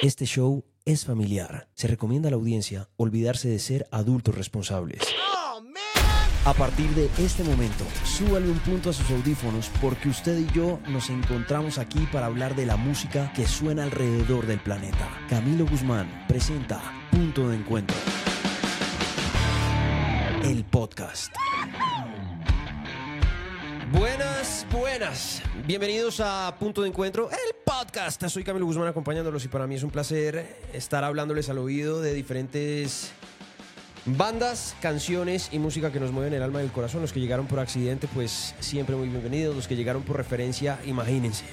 Este show es familiar. Se recomienda a la audiencia olvidarse de ser adultos responsables. A partir de este momento, súbale un punto a sus audífonos porque usted y yo nos encontramos aquí para hablar de la música que suena alrededor del planeta. Camilo Guzmán presenta Punto de Encuentro. El podcast. Buenas, buenas. Bienvenidos a Punto de Encuentro, el podcast. Soy Camilo Guzmán acompañándolos y para mí es un placer estar hablándoles al oído de diferentes bandas, canciones y música que nos mueven el alma y el corazón. Los que llegaron por accidente, pues siempre muy bienvenidos. Los que llegaron por referencia, imagínense.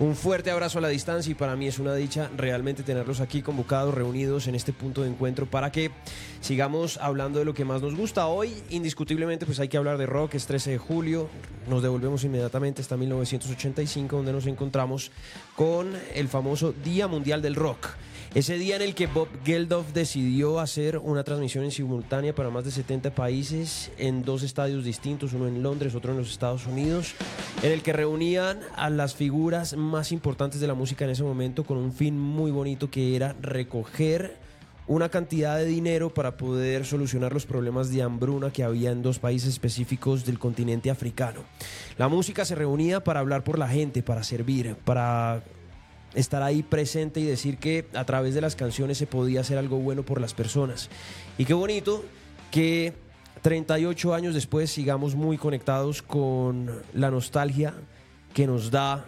Un fuerte abrazo a la distancia y para mí es una dicha realmente tenerlos aquí convocados, reunidos en este punto de encuentro para que sigamos hablando de lo que más nos gusta. Hoy, indiscutiblemente, pues hay que hablar de rock. Es 13 de julio. Nos devolvemos inmediatamente hasta 1985, donde nos encontramos con el famoso Día Mundial del Rock. Ese día en el que Bob Geldof decidió hacer una transmisión en simultánea para más de 70 países en dos estadios distintos, uno en Londres, otro en los Estados Unidos, en el que reunían a las figuras más importantes de la música en ese momento con un fin muy bonito que era recoger una cantidad de dinero para poder solucionar los problemas de hambruna que había en dos países específicos del continente africano. La música se reunía para hablar por la gente, para servir, para estar ahí presente y decir que a través de las canciones se podía hacer algo bueno por las personas. Y qué bonito que 38 años después sigamos muy conectados con la nostalgia que nos da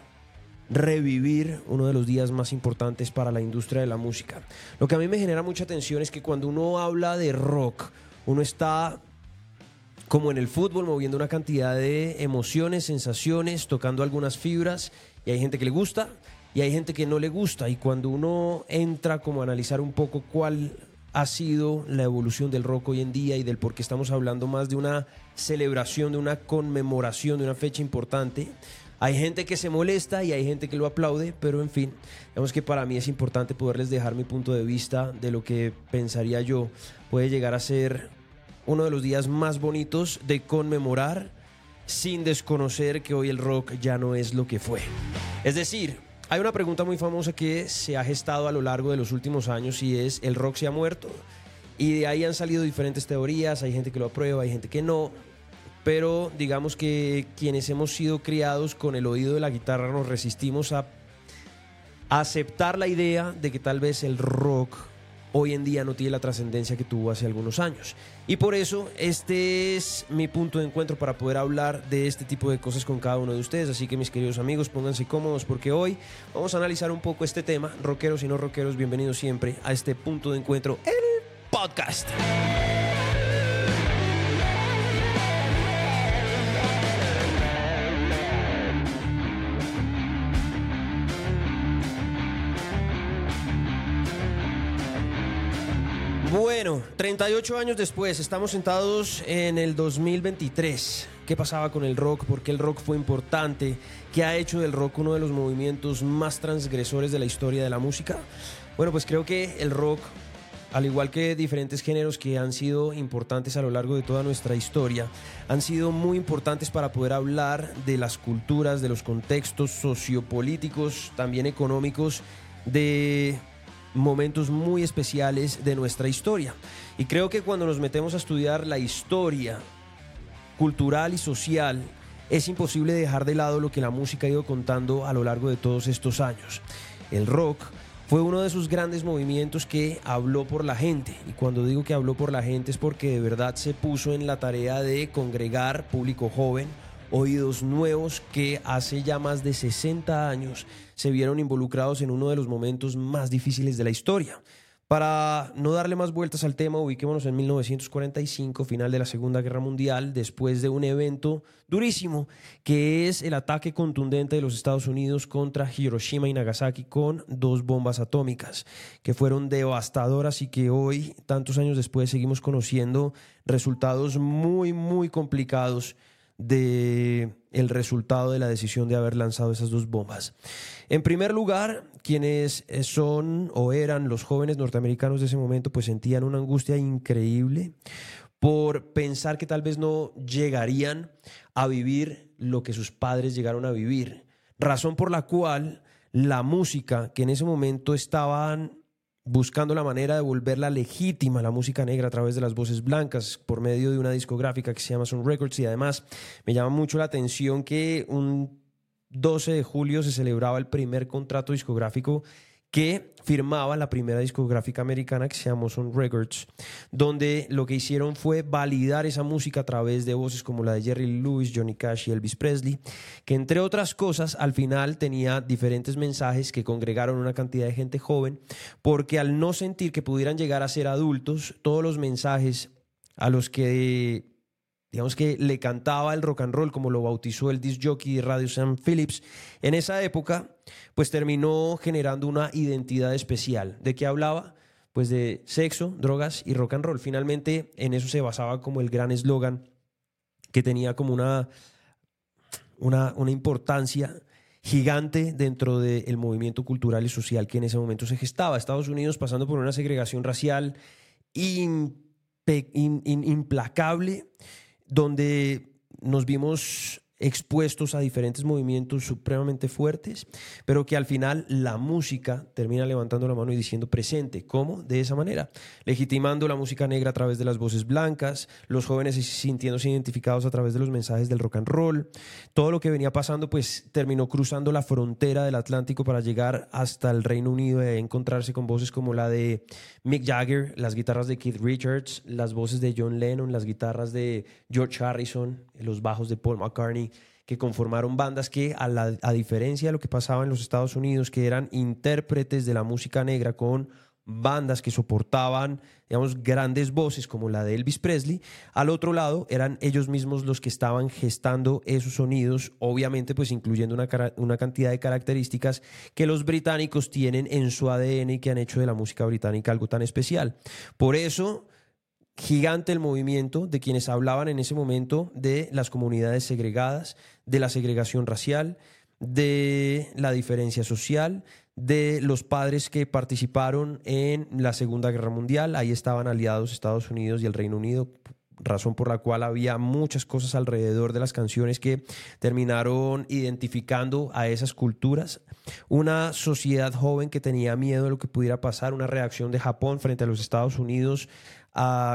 revivir uno de los días más importantes para la industria de la música. Lo que a mí me genera mucha atención es que cuando uno habla de rock, uno está como en el fútbol moviendo una cantidad de emociones, sensaciones, tocando algunas fibras y hay gente que le gusta y hay gente que no le gusta. Y cuando uno entra como a analizar un poco cuál ha sido la evolución del rock hoy en día y del por qué estamos hablando más de una celebración, de una conmemoración, de una fecha importante, hay gente que se molesta y hay gente que lo aplaude, pero en fin, digamos que para mí es importante poderles dejar mi punto de vista de lo que pensaría yo puede llegar a ser uno de los días más bonitos de conmemorar sin desconocer que hoy el rock ya no es lo que fue. Es decir, hay una pregunta muy famosa que se ha gestado a lo largo de los últimos años y es, ¿el rock se ha muerto? Y de ahí han salido diferentes teorías, hay gente que lo aprueba, hay gente que no, pero digamos que quienes hemos sido criados con el oído de la guitarra nos resistimos a aceptar la idea de que tal vez el rock hoy en día no tiene la trascendencia que tuvo hace algunos años. Y por eso este es mi punto de encuentro para poder hablar de este tipo de cosas con cada uno de ustedes. Así que mis queridos amigos, pónganse cómodos porque hoy vamos a analizar un poco este tema. Rockeros y no rockeros, bienvenidos siempre a este punto de encuentro, el podcast. Bueno, 38 años después, estamos sentados en el 2023. ¿Qué pasaba con el rock? ¿Por qué el rock fue importante? ¿Qué ha hecho del rock uno de los movimientos más transgresores de la historia de la música? Bueno, pues creo que el rock, al igual que diferentes géneros que han sido importantes a lo largo de toda nuestra historia, han sido muy importantes para poder hablar de las culturas, de los contextos sociopolíticos, también económicos, de momentos muy especiales de nuestra historia. Y creo que cuando nos metemos a estudiar la historia cultural y social, es imposible dejar de lado lo que la música ha ido contando a lo largo de todos estos años. El rock fue uno de sus grandes movimientos que habló por la gente. Y cuando digo que habló por la gente es porque de verdad se puso en la tarea de congregar público joven, oídos nuevos que hace ya más de 60 años se vieron involucrados en uno de los momentos más difíciles de la historia. Para no darle más vueltas al tema, ubiquémonos en 1945, final de la Segunda Guerra Mundial, después de un evento durísimo, que es el ataque contundente de los Estados Unidos contra Hiroshima y Nagasaki con dos bombas atómicas, que fueron devastadoras y que hoy, tantos años después, seguimos conociendo resultados muy, muy complicados de el resultado de la decisión de haber lanzado esas dos bombas. En primer lugar, quienes son o eran los jóvenes norteamericanos de ese momento, pues sentían una angustia increíble por pensar que tal vez no llegarían a vivir lo que sus padres llegaron a vivir. Razón por la cual la música que en ese momento estaban buscando la manera de volverla legítima la música negra a través de las voces blancas por medio de una discográfica que se llama Sun Records. Y además me llama mucho la atención que un 12 de julio se celebraba el primer contrato discográfico que firmaba la primera discográfica americana que se llamó Sun Records, donde lo que hicieron fue validar esa música a través de voces como la de Jerry Lewis, Johnny Cash y Elvis Presley, que entre otras cosas al final tenía diferentes mensajes que congregaron una cantidad de gente joven, porque al no sentir que pudieran llegar a ser adultos, todos los mensajes a los que digamos que le cantaba el rock and roll, como lo bautizó el disc jockey Radio Sam Phillips, en esa época, pues terminó generando una identidad especial. ¿De qué hablaba? Pues de sexo, drogas y rock and roll. Finalmente, en eso se basaba como el gran eslogan que tenía como una, una, una importancia gigante dentro del movimiento cultural y social que en ese momento se gestaba. Estados Unidos pasando por una segregación racial implacable donde nos vimos expuestos a diferentes movimientos supremamente fuertes, pero que al final la música termina levantando la mano y diciendo presente. ¿Cómo? De esa manera, legitimando la música negra a través de las voces blancas, los jóvenes sintiéndose identificados a través de los mensajes del rock and roll. Todo lo que venía pasando pues terminó cruzando la frontera del Atlántico para llegar hasta el Reino Unido y encontrarse con voces como la de Mick Jagger, las guitarras de Keith Richards, las voces de John Lennon, las guitarras de George Harrison, los bajos de Paul McCartney que conformaron bandas que, a, diferencia de lo que pasaba en los Estados Unidos, que eran intérpretes de la música negra con bandas que soportaban, digamos, grandes voces como la de Elvis Presley. Al otro lado, eran ellos mismos los que estaban gestando esos sonidos, obviamente, pues incluyendo una, una, cantidad de características que los británicos tienen en su ADN y que han hecho de la música británica algo tan especial. Por eso gigante el movimiento de quienes hablaban en ese momento de las comunidades segregadas, de la segregación racial, de la diferencia social, de los padres que participaron en la Segunda Guerra Mundial. Ahí estaban aliados Estados Unidos y el Reino Unido, razón por la cual había muchas cosas alrededor de las canciones que terminaron identificando a esas culturas. Una sociedad joven que tenía miedo de lo que pudiera pasar, una reacción de Japón frente a los Estados Unidos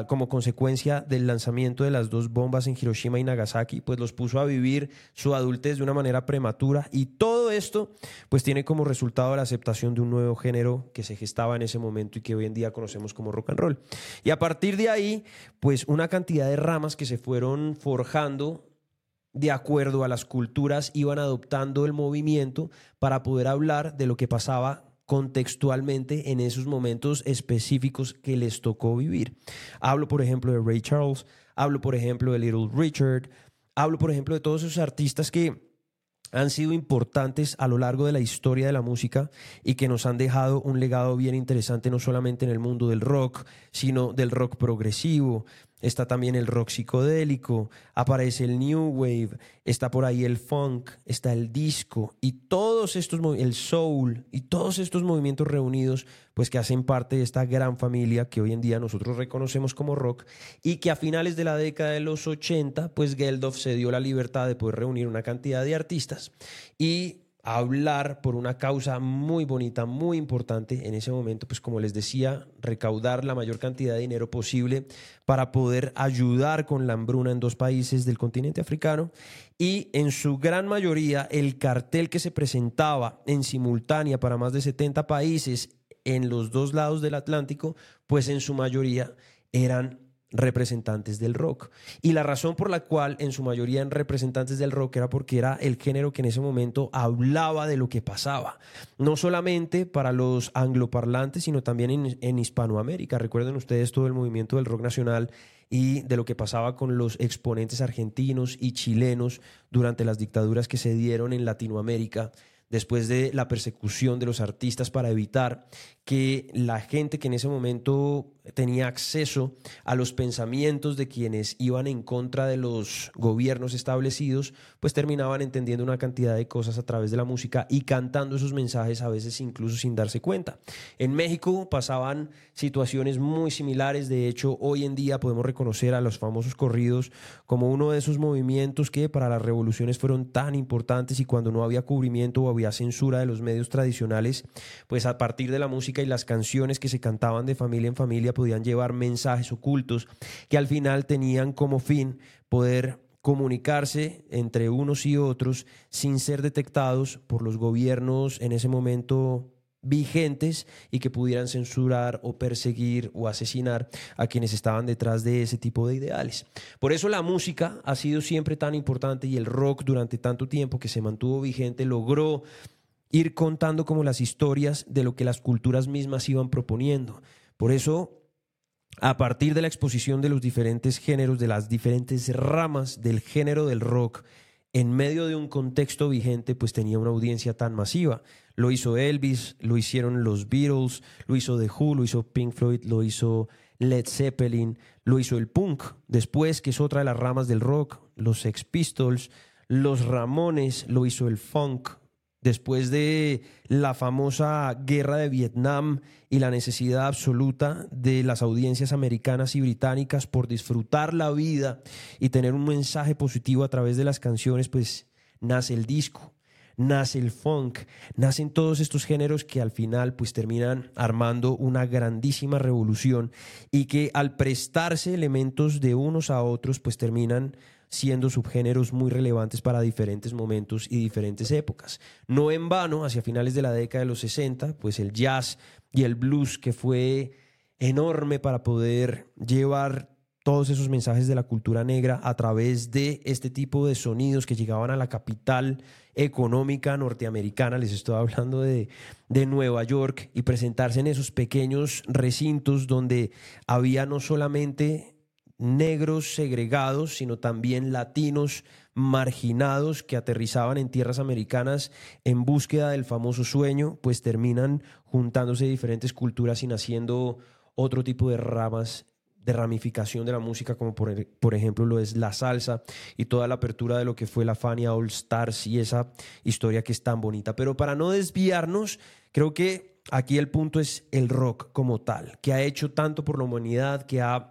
como consecuencia del lanzamiento de las dos bombas en Hiroshima y Nagasaki, pues los puso a vivir su adultez de una manera prematura y todo esto pues tiene como resultado la aceptación de un nuevo género que se gestaba en ese momento y que hoy en día conocemos como rock and roll. Y a partir de ahí, pues una cantidad de ramas que se fueron forjando de acuerdo a las culturas iban adoptando el movimiento para poder hablar de lo que pasaba contextualmente en esos momentos específicos que les tocó vivir. Hablo, por ejemplo, de Ray Charles, hablo, por ejemplo, de Little Richard, hablo, por ejemplo, de todos esos artistas que han sido importantes a lo largo de la historia de la música y que nos han dejado un legado bien interesante no solamente en el mundo del rock, sino del rock progresivo, está también el rock psicodélico, aparece el new wave, está por ahí el funk, está el disco y todos estos el soul y todos estos movimientos reunidos pues que hacen parte de esta gran familia que hoy en día nosotros reconocemos como rock y que a finales de la década de los 80 pues Geldof se dio la libertad de poder reunir una cantidad de artistas y hablar por una causa muy bonita, muy importante en ese momento, pues como les decía, recaudar la mayor cantidad de dinero posible para poder ayudar con la hambruna en dos países del continente africano. Y en su gran mayoría el cartel que se presentaba en simultánea para más de 70 países en los dos lados del Atlántico, pues en su mayoría eran representantes del rock. Y la razón por la cual en su mayoría eran representantes del rock era porque era el género que en ese momento hablaba de lo que pasaba. No solamente para los angloparlantes, sino también en, en Hispanoamérica. Recuerden ustedes todo el movimiento del rock nacional y de lo que pasaba con los exponentes argentinos y chilenos durante las dictaduras que se dieron en Latinoamérica después de la persecución de los artistas para evitar que la gente que en ese momento tenía acceso a los pensamientos de quienes iban en contra de los gobiernos establecidos, pues terminaban entendiendo una cantidad de cosas a través de la música y cantando esos mensajes a veces incluso sin darse cuenta. En México pasaban situaciones muy similares, de hecho hoy en día podemos reconocer a los famosos corridos como uno de esos movimientos que para las revoluciones fueron tan importantes y cuando no había cubrimiento o había censura de los medios tradicionales, pues a partir de la música y las canciones que se cantaban de familia en familia podían llevar mensajes ocultos que al final tenían como fin poder comunicarse entre unos y otros sin ser detectados por los gobiernos en ese momento vigentes y que pudieran censurar o perseguir o asesinar a quienes estaban detrás de ese tipo de ideales. Por eso la música ha sido siempre tan importante y el rock durante tanto tiempo que se mantuvo vigente logró ir contando como las historias de lo que las culturas mismas iban proponiendo. Por eso a partir de la exposición de los diferentes géneros, de las diferentes ramas del género del rock, en medio de un contexto vigente, pues tenía una audiencia tan masiva. Lo hizo Elvis, lo hicieron los Beatles, lo hizo The Who, lo hizo Pink Floyd, lo hizo Led Zeppelin, lo hizo el punk. Después, que es otra de las ramas del rock, los Sex Pistols, los Ramones, lo hizo el funk, después de la famosa guerra de Vietnam y la necesidad absoluta de las audiencias americanas y británicas por disfrutar la vida y tener un mensaje positivo a través de las canciones, pues nace el disco, nace el funk, nacen todos estos géneros que al final pues terminan armando una grandísima revolución y que al prestarse elementos de unos a otros pues terminan siendo subgéneros muy relevantes para diferentes momentos y diferentes épocas. No en vano, hacia finales de la década de los 60, pues el jazz y el blues, que fue enorme para poder llevar todos esos mensajes de la cultura negra a través de este tipo de sonidos que llegaban a la capital económica norteamericana, les estoy hablando de, de, Nueva York, y presentarse en esos pequeños recintos donde había no solamente negros segregados, sino también latinos marginados que aterrizaban en tierras americanas en búsqueda del famoso sueño, pues terminan juntándose diferentes culturas y naciendo otro tipo de ramas de ramificación de la música, como por, por, ejemplo lo es la salsa y toda la apertura de lo que fue la Fania All Stars y esa historia que es tan bonita. Pero para no desviarnos, creo que aquí el punto es el rock como tal, que ha hecho tanto por la humanidad, que ha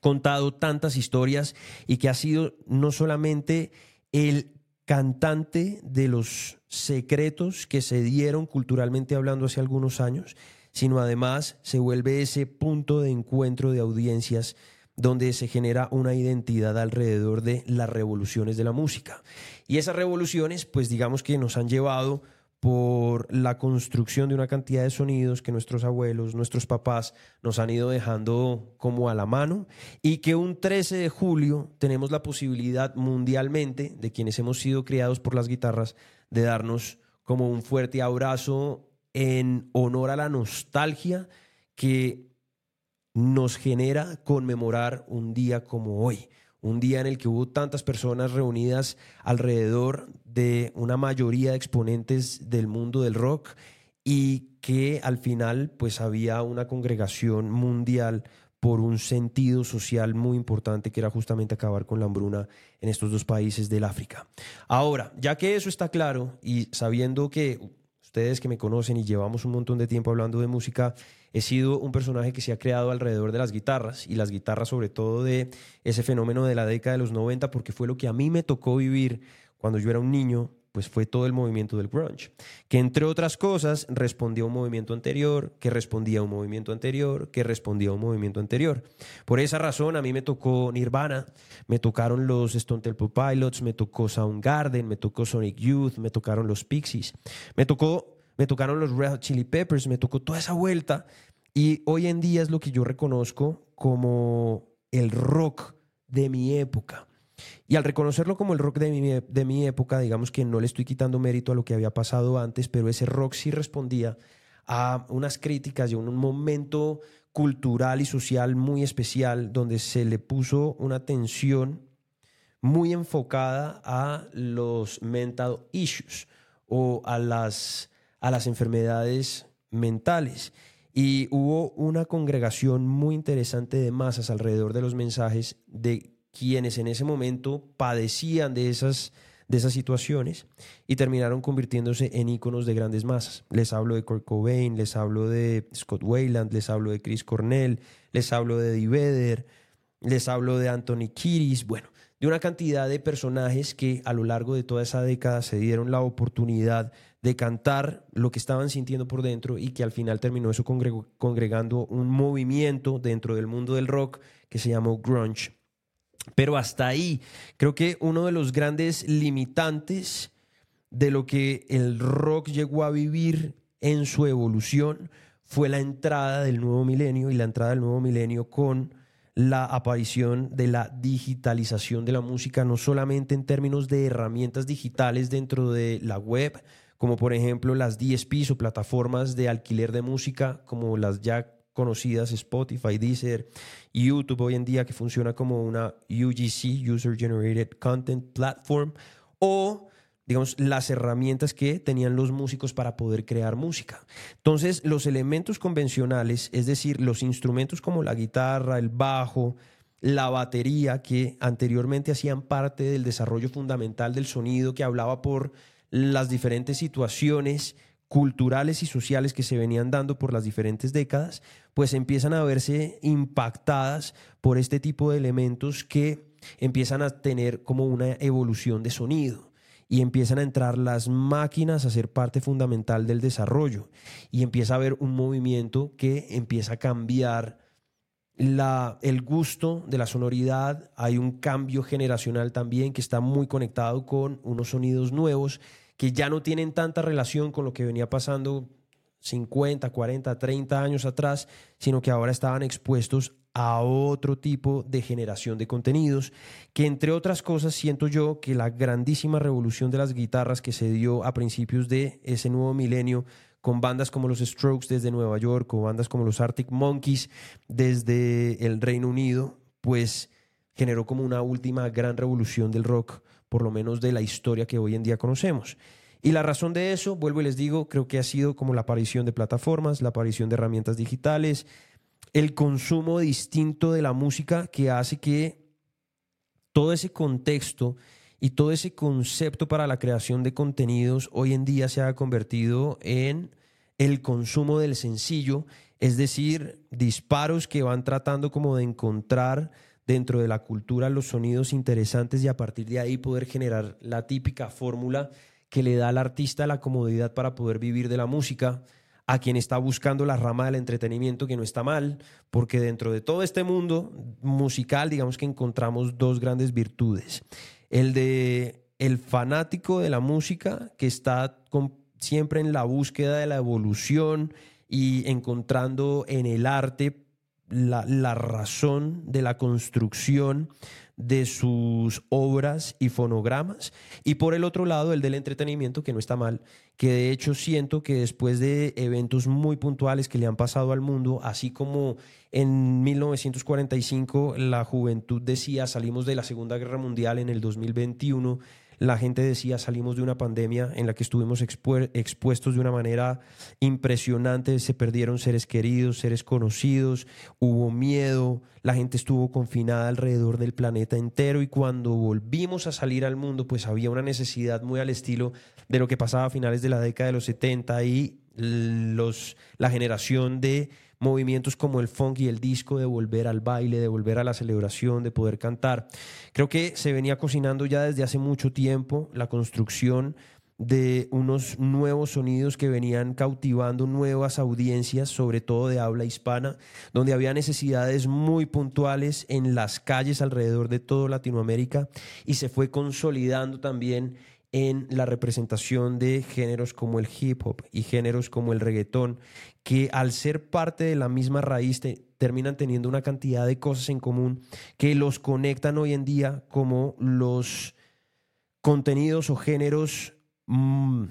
contado tantas historias y que ha sido no solamente el cantante de los secretos que se dieron culturalmente hablando hace algunos años, sino además se vuelve ese punto de encuentro de audiencias donde se genera una identidad alrededor de las revoluciones de la música. Y esas revoluciones, pues digamos que nos han llevado por la construcción de una cantidad de sonidos que nuestros abuelos, nuestros papás nos han ido dejando como a la mano y que un 13 de julio tenemos la posibilidad mundialmente de quienes hemos sido criados por las guitarras de darnos como un fuerte abrazo en honor a la nostalgia que nos genera conmemorar un día como hoy un día en el que hubo tantas personas reunidas alrededor de una mayoría de exponentes del mundo del rock y que al final pues había una congregación mundial por un sentido social muy importante que era justamente acabar con la hambruna en estos dos países del África. Ahora, ya que eso está claro y sabiendo que ustedes que me conocen y llevamos un montón de tiempo hablando de música, he sido un personaje que se ha creado alrededor de las guitarras y las guitarras sobre todo de ese fenómeno de la década de los 90 porque fue lo que a mí me tocó vivir cuando yo era un niño, pues fue todo el movimiento del grunge, que entre otras cosas respondía a un movimiento anterior, que respondía a un movimiento anterior, que respondía a un movimiento anterior. Por esa razón a mí me tocó Nirvana, me tocaron los Stone Temple Pilots, me tocó Soundgarden, me tocó Sonic Youth, me tocaron los Pixies, me tocó me tocaron los Red Chili Peppers, me tocó toda esa vuelta y hoy en día es lo que yo reconozco como el rock de mi época. Y al reconocerlo como el rock de mi, de mi época, digamos que no le estoy quitando mérito a lo que había pasado antes, pero ese rock sí respondía a unas críticas y a un momento cultural y social muy especial donde se le puso una atención muy enfocada a los mental issues o a las, a las enfermedades mentales. Y hubo una congregación muy interesante de masas alrededor de los mensajes de quienes en ese momento padecían de esas, de esas situaciones y terminaron convirtiéndose en íconos de grandes masas. Les hablo de Kurt Cobain, les hablo de Scott Wayland, les hablo de Chris Cornell, les hablo de Eddie Vedder, les hablo de Anthony Kiris, bueno, de una cantidad de personajes que a lo largo de toda esa década se dieron la oportunidad de cantar lo que estaban sintiendo por dentro y que al final terminó eso congregando un movimiento dentro del mundo del rock que se llamó grunge. Pero hasta ahí, creo que uno de los grandes limitantes de lo que el rock llegó a vivir en su evolución fue la entrada del nuevo milenio y la entrada del nuevo milenio con la aparición de la digitalización de la música, no solamente en términos de herramientas digitales dentro de la web, como por ejemplo las DSPs o plataformas de alquiler de música, como las ya conocidas Spotify, Deezer, YouTube hoy en día que funciona como una UGC, User Generated Content Platform, o digamos, las herramientas que tenían los músicos para poder crear música. Entonces, los elementos convencionales, es decir, los instrumentos como la guitarra, el bajo, la batería, que anteriormente hacían parte del desarrollo fundamental del sonido, que hablaba por las diferentes situaciones culturales y sociales que se venían dando por las diferentes décadas, pues empiezan a verse impactadas por este tipo de elementos que empiezan a tener como una evolución de sonido y empiezan a entrar las máquinas a ser parte fundamental del desarrollo. Y empieza a haber un movimiento que empieza a cambiar la, el gusto de la sonoridad, hay un cambio generacional también que está muy conectado con unos sonidos nuevos que ya no tienen tanta relación con lo que venía pasando 50, 40, 30 años atrás, sino que ahora estaban expuestos a otro tipo de generación de contenidos, que entre otras cosas siento yo que la grandísima revolución de las guitarras que se dio a principios de ese nuevo milenio, con bandas como los Strokes desde Nueva York, o bandas como los Arctic Monkeys desde el Reino Unido, pues generó como una última gran revolución del rock por lo menos de la historia que hoy en día conocemos. Y la razón de eso, vuelvo y les digo, creo que ha sido como la aparición de plataformas, la aparición de herramientas digitales, el consumo distinto de la música que hace que todo ese contexto y todo ese concepto para la creación de contenidos hoy en día se ha convertido en el consumo del sencillo, es decir, disparos que van tratando como de encontrar dentro de la cultura los sonidos interesantes y a partir de ahí poder generar la típica fórmula que le da al artista la comodidad para poder vivir de la música, a quien está buscando la rama del entretenimiento, que no está mal, porque dentro de todo este mundo musical, digamos que encontramos dos grandes virtudes. El de el fanático de la música, que está siempre en la búsqueda de la evolución y encontrando en el arte la, razón de la construcción de sus obras y fonogramas. Y por el otro lado, el del entretenimiento, que no está mal, que de hecho siento que después de eventos muy puntuales que le han pasado al mundo, así como en 1945 la juventud decía salimos de la Segunda Guerra Mundial en el 2021, la gente decía, salimos de una pandemia en la que estuvimos expuestos de una manera impresionante, se perdieron seres queridos, seres conocidos, hubo miedo, la gente estuvo confinada alrededor del planeta entero y cuando volvimos a salir al mundo, pues había una necesidad muy al estilo de lo que pasaba a finales de la década de los 70 y los, la generación de movimientos como el funk y el disco, de volver al baile, de volver a la celebración, de poder cantar. Creo que se venía cocinando ya desde hace mucho tiempo la construcción de unos nuevos sonidos que venían cautivando nuevas audiencias, sobre todo de habla hispana, donde había necesidades muy puntuales en las calles alrededor de toda Latinoamérica y se fue consolidando también en la representación de géneros como el hip hop y géneros como el reggaetón, que al ser parte de la misma raíz terminan teniendo una cantidad de cosas en común que los conectan hoy en día como los contenidos o géneros mm,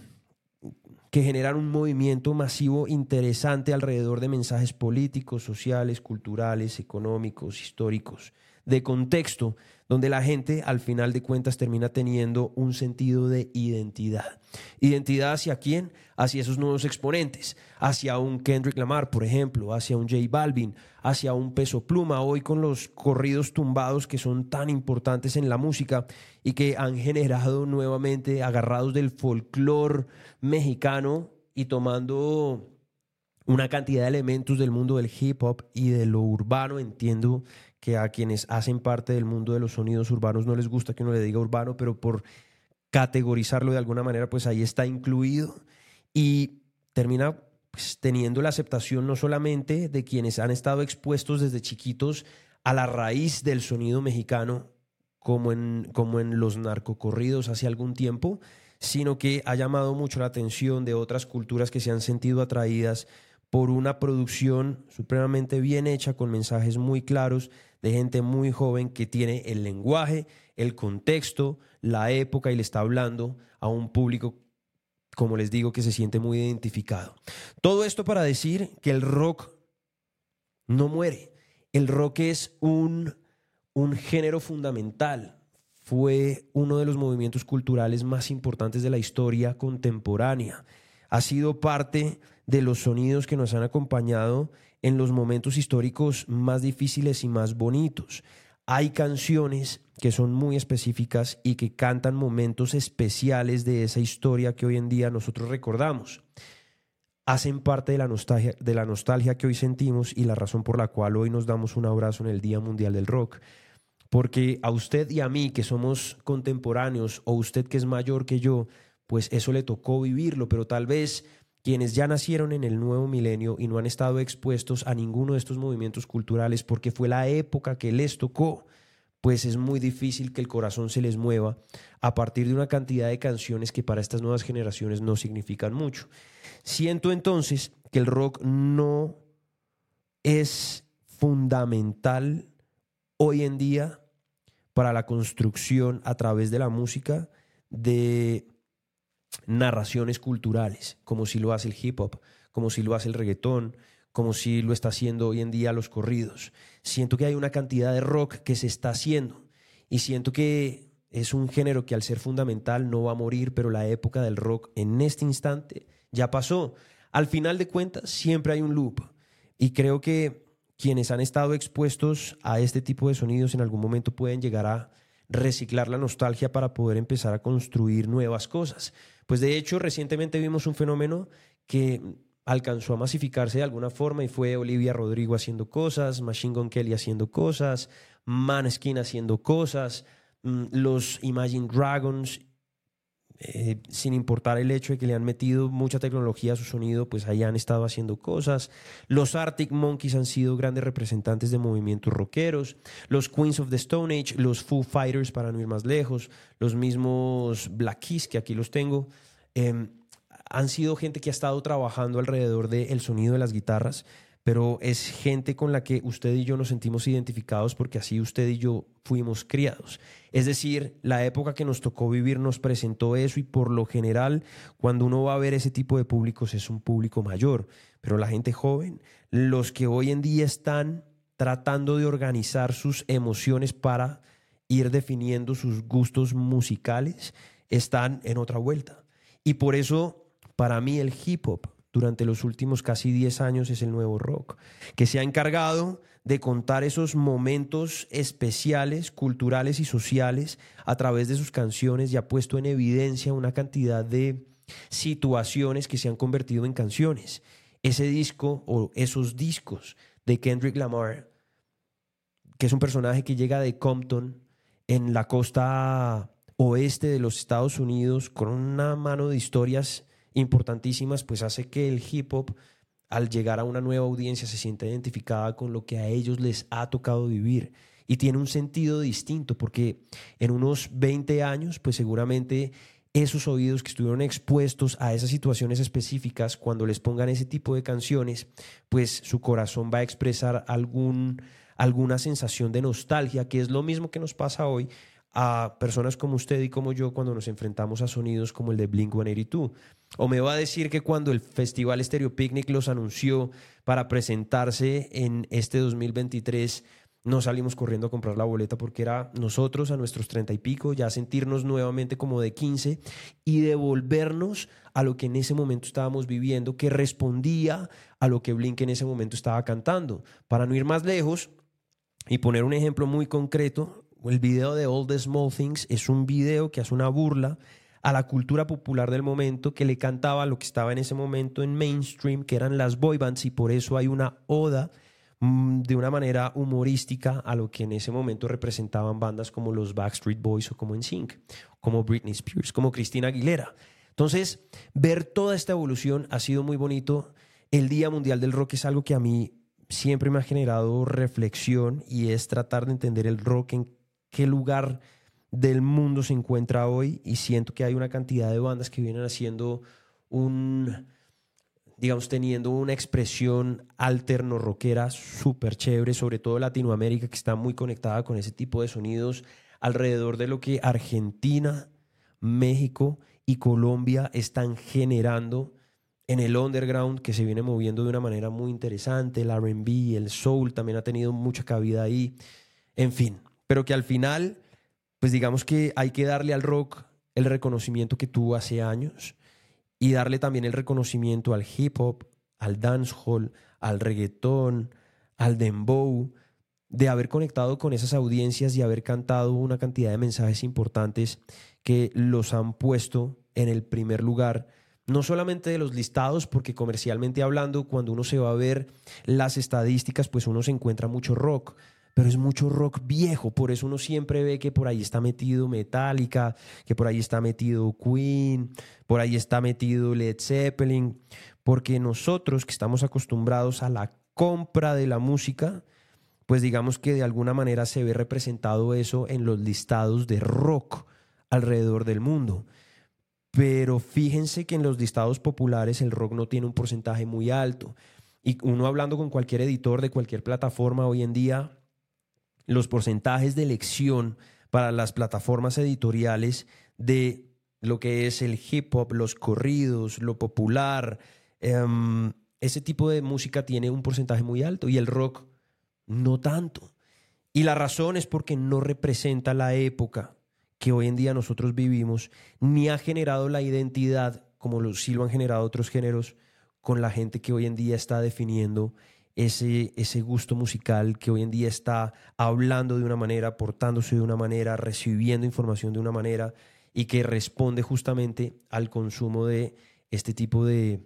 que generan un movimiento masivo interesante alrededor de mensajes políticos, sociales, culturales, económicos, históricos de contexto, donde la gente al final de cuentas termina teniendo un sentido de identidad. ¿Identidad hacia quién? Hacia esos nuevos exponentes, hacia un Kendrick Lamar, por ejemplo, hacia un J Balvin, hacia un Peso Pluma, hoy con los corridos tumbados que son tan importantes en la música y que han generado nuevamente, agarrados del folclore mexicano y tomando una cantidad de elementos del mundo del hip hop y de lo urbano, entiendo que a quienes hacen parte del mundo de los sonidos urbanos no les gusta que uno le diga urbano, pero por categorizarlo de alguna manera, pues ahí está incluido. Y termina pues, teniendo la aceptación no solamente de quienes han estado expuestos desde chiquitos a la raíz del sonido mexicano, como en, como en los narcocorridos hace algún tiempo, sino que ha llamado mucho la atención de otras culturas que se han sentido atraídas por una producción supremamente bien hecha, con mensajes muy claros, de gente muy joven que tiene el lenguaje, el contexto, la época y le está hablando a un público, como les digo, que se siente muy identificado. Todo esto para decir que el rock no muere. El rock es un, un género fundamental. Fue uno de los movimientos culturales más importantes de la historia contemporánea. Ha sido parte de los sonidos que nos han acompañado en los momentos históricos más difíciles y más bonitos. Hay canciones que son muy específicas y que cantan momentos especiales de esa historia que hoy en día nosotros recordamos. Hacen parte de la nostalgia, de la nostalgia que hoy sentimos y la razón por la cual hoy nos damos un abrazo en el Día Mundial del Rock. Porque a usted y a mí, que somos contemporáneos, o usted que es mayor que yo, pues eso le tocó vivirlo, pero tal vez quienes ya nacieron en el nuevo milenio y no han estado expuestos a ninguno de estos movimientos culturales porque fue la época que les tocó, pues es muy difícil que el corazón se les mueva a partir de una cantidad de canciones que para estas nuevas generaciones no significan mucho. Siento entonces que el rock no es fundamental hoy en día para la construcción a través de la música de narraciones culturales, como si lo hace el hip hop, como si lo hace el reggaetón, como si lo está haciendo hoy en día los corridos. Siento que hay una cantidad de rock que se está haciendo y siento que es un género que al ser fundamental no va a morir, pero la época del rock en este instante ya pasó. Al final de cuentas, siempre hay un loop y creo que quienes han estado expuestos a este tipo de sonidos en algún momento pueden llegar a reciclar la nostalgia para poder empezar a construir nuevas cosas. Pues de hecho, recientemente vimos un fenómeno que alcanzó a masificarse de alguna forma y fue Olivia Rodrigo haciendo cosas, Machine Gun Kelly haciendo cosas, Maneskin haciendo cosas, mm, los Imagine Dragons eh, sin importar el hecho de que le han metido mucha tecnología a su sonido, pues ahí han estado haciendo cosas. Los Arctic Monkeys han sido grandes representantes de movimientos rockeros. Los Queens of the Stone Age, los Foo Fighters, para no ir más lejos, los mismos Black Keys, que aquí los tengo, em, han sido gente que ha estado trabajando alrededor del sonido de las guitarras pero es gente con la que usted y yo nos sentimos identificados porque así usted y yo fuimos criados. Es decir, la época que nos tocó vivir nos presentó eso y por lo general cuando uno va a ver ese tipo de públicos es un público mayor, pero la gente joven, los que hoy en día están tratando de organizar sus emociones para ir definiendo sus gustos musicales, están en otra vuelta. Y por eso, para mí, el hip hop durante los últimos casi 10 años es el nuevo rock, que se ha encargado de contar esos momentos especiales, culturales y sociales a través de sus canciones y ha puesto en evidencia una cantidad de situaciones que se han convertido en canciones. Ese disco o esos discos de Kendrick Lamar, que es un personaje que llega de Compton en la costa oeste de los Estados Unidos con una mano de historias importantísimas, pues hace que el hip hop al llegar a una nueva audiencia se sienta identificada con lo que a ellos les ha tocado vivir. Y tiene un sentido distinto porque en unos 20 años pues seguramente esos oídos que estuvieron expuestos a esas situaciones específicas cuando les pongan ese tipo de canciones pues su corazón va a expresar algún alguna sensación de nostalgia que es lo mismo que nos pasa hoy a personas como usted y como yo cuando nos enfrentamos a sonidos como el de Blink 182. O me va a decir que cuando el Festival Stereo Picnic los anunció para presentarse en este 2023 no salimos corriendo a comprar la boleta porque era nosotros a nuestros treinta y pico, ya sentirnos nuevamente como de 15 y devolvernos a lo que en ese momento estábamos viviendo, que respondía a lo que Blink en ese momento estaba cantando. Para no ir más lejos y poner un ejemplo muy concreto, el video de All the Small Things es un video que hace una burla a la cultura popular del momento que le cantaba lo que estaba en ese momento en mainstream, que eran las boy bands, y por eso hay una oda Mm, de una manera humorística a lo que en ese momento representaban bandas como los Backstreet Boys o como NSYNC, como Britney Spears, como Cristina Aguilera. Entonces, ver toda esta evolución ha sido muy bonito. El Día Mundial del Rock es algo que a mí siempre me ha generado reflexión y es tratar de entender el rock en qué lugar del mundo se encuentra hoy y siento que hay una cantidad de bandas que vienen haciendo un digamos, teniendo una expresión alterno rockera súper chévere, sobre todo Latinoamérica, que está muy conectada con ese tipo de sonidos, alrededor de lo que Argentina, México y Colombia están generando en el underground, que se viene moviendo de una manera muy interesante, el RB, el soul también ha tenido mucha cabida ahí, en fin, pero que al final, pues digamos que hay que darle al rock el reconocimiento que tuvo hace años y darle también el reconocimiento al hip hop, al dancehall, al reggaetón, al dembow, de haber conectado con esas audiencias y haber cantado una cantidad de mensajes importantes que los han puesto en el primer lugar, no solamente de los listados, porque comercialmente hablando, cuando uno se va a ver las estadísticas, pues uno se encuentra mucho rock, pero es mucho rock viejo, por eso uno siempre ve que por ahí está metido Metallica, que por ahí está metido Queen, por ahí está metido Led Zeppelin, porque nosotros que estamos acostumbrados a la compra de la música, pues digamos que de alguna manera se ve representado eso en los listados de rock alrededor del mundo. Pero fíjense que en los listados populares el rock no tiene un porcentaje muy alto. Y uno hablando con cualquier editor de cualquier plataforma hoy en día, los porcentajes de elección para las plataformas editoriales de lo que es el hip hop, los corridos, lo popular, em, ese tipo de música tiene un porcentaje muy alto y el rock no tanto. Y la razón es porque no representa la época que hoy en día nosotros vivimos, ni ha generado la identidad, como lo, sí lo han generado otros géneros, con la gente que hoy en día está definiendo ese, ese gusto musical que hoy en día está hablando de una manera, portándose de una manera, recibiendo información de una manera y que responde justamente al consumo de este tipo de,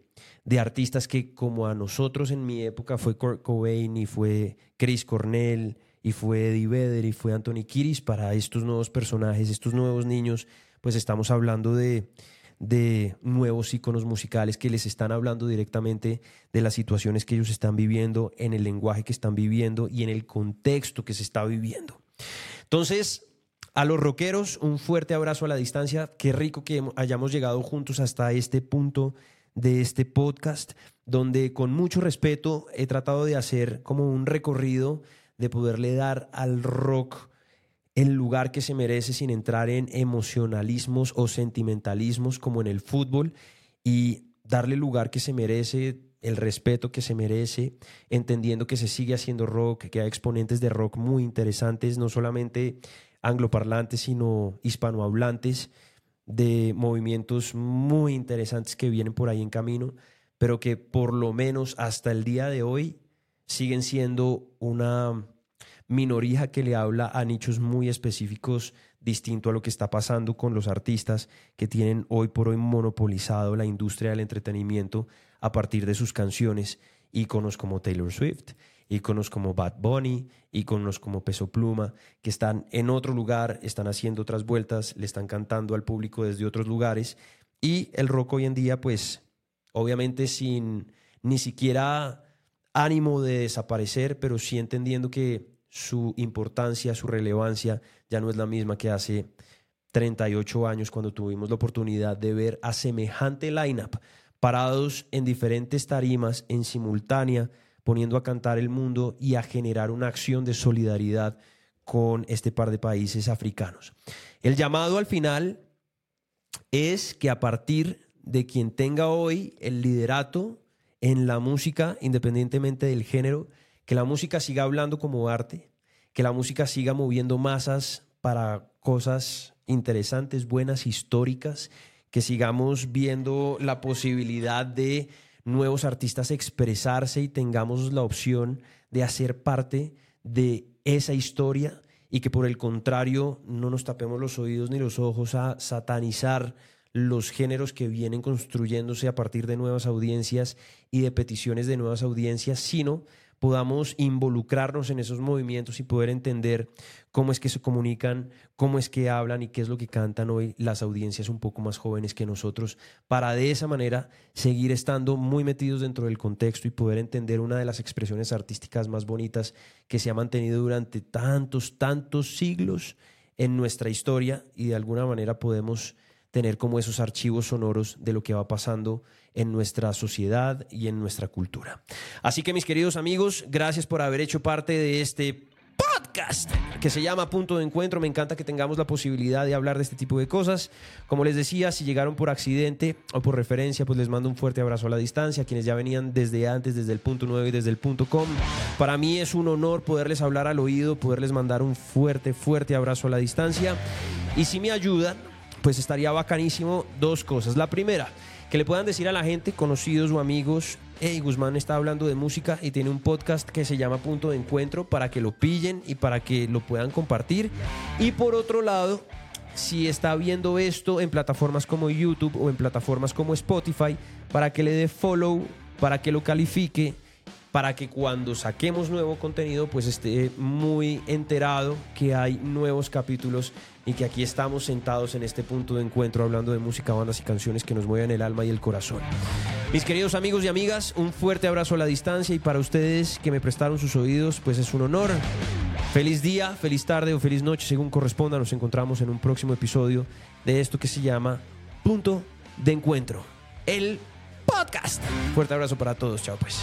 de artistas que como a nosotros en mi época fue Kurt Cobain y fue Chris Cornell y fue Eddie Vedder y fue Anthony Kiris, para estos nuevos personajes, estos nuevos niños, pues estamos hablando de, de nuevos iconos musicales que les están hablando directamente de las situaciones que ellos están viviendo, en el lenguaje que están viviendo y en el contexto que se está viviendo. Entonces, a los rockeros, un fuerte abrazo a la distancia. Qué rico que hayamos llegado juntos hasta este punto de este podcast, donde con mucho respeto he tratado de hacer como un recorrido de poderle dar al rock el lugar que se merece sin entrar en emocionalismos o sentimentalismos como en el fútbol y darle el lugar que se merece, el respeto que se merece, entendiendo que se sigue haciendo rock, que hay exponentes de rock muy interesantes, no solamente angloparlantes, sino hispanohablantes, de movimientos muy interesantes que vienen por ahí en camino, pero que por lo menos hasta el día de hoy siguen siendo una minoría que le habla a nichos muy específicos distinto a lo que está pasando con los artistas que tienen hoy por hoy monopolizado la industria del entretenimiento a partir de sus canciones, íconos como Taylor Swift, íconos como Bad Bunny, íconos como Peso Pluma, que están en otro lugar, están haciendo otras vueltas, le están cantando al público desde otros lugares. Y el rock hoy en día pues obviamente sin ni siquiera ánimo de desaparecer, pero sí entendiendo que su importancia, su relevancia ya no es la misma que hace 38 años cuando tuvimos la oportunidad de ver a semejante lineup parados en diferentes tarimas en simultánea, poniendo a cantar el mundo y a generar una acción de solidaridad con este par de países africanos. El llamado al final es que a partir de quien tenga hoy el liderato en la música, independientemente del género, que la música siga hablando como arte, que la música siga moviendo masas para cosas interesantes, buenas, históricas, que sigamos viendo la posibilidad de nuevos artistas expresarse y tengamos la opción de hacer parte de esa historia y que por el contrario no nos tapemos los oídos ni los ojos a satanizar los géneros que vienen construyéndose a partir de nuevas audiencias y de peticiones de nuevas audiencias, sino podamos involucrarnos en esos movimientos y poder entender cómo es que se comunican, cómo es que hablan y qué es lo que cantan hoy las audiencias un poco más jóvenes que nosotros, para de esa manera seguir estando muy metidos dentro del contexto y poder entender una de las expresiones artísticas más bonitas que se ha mantenido durante tantos, tantos siglos en nuestra historia y de alguna manera podemos tener como esos archivos sonoros de lo que va pasando en nuestra sociedad y en nuestra cultura. Así que mis queridos amigos, gracias por haber hecho parte de este podcast que se llama Punto de Encuentro. Me encanta que tengamos la posibilidad de hablar de este tipo de cosas. Como les decía, si llegaron por accidente o por referencia, pues les mando un fuerte abrazo a la distancia. Quienes ya venían desde antes, desde el punto 9 y desde el punto com. Para mí es un honor poderles hablar al oído, poderles mandar un fuerte, fuerte abrazo a la distancia. Y si me ayudan, pues estaría bacanísimo dos cosas. La primera, que le puedan decir a la gente, conocidos o amigos, hey, Guzmán está hablando de música y tiene un podcast que se llama Punto de Encuentro para que lo pillen y para que lo puedan compartir. Y por otro lado, si está viendo esto en plataformas como YouTube o en plataformas como Spotify, para que le dé follow, para que lo califique para que cuando saquemos nuevo contenido pues esté muy enterado que hay nuevos capítulos y que aquí estamos sentados en este punto de encuentro hablando de música, bandas y canciones que nos mueven el alma y el corazón. Mis queridos amigos y amigas, un fuerte abrazo a la distancia y para ustedes que me prestaron sus oídos pues es un honor. Feliz día, feliz tarde o feliz noche según corresponda. Nos encontramos en un próximo episodio de esto que se llama Punto de Encuentro. El podcast. Fuerte abrazo para todos. Chao pues.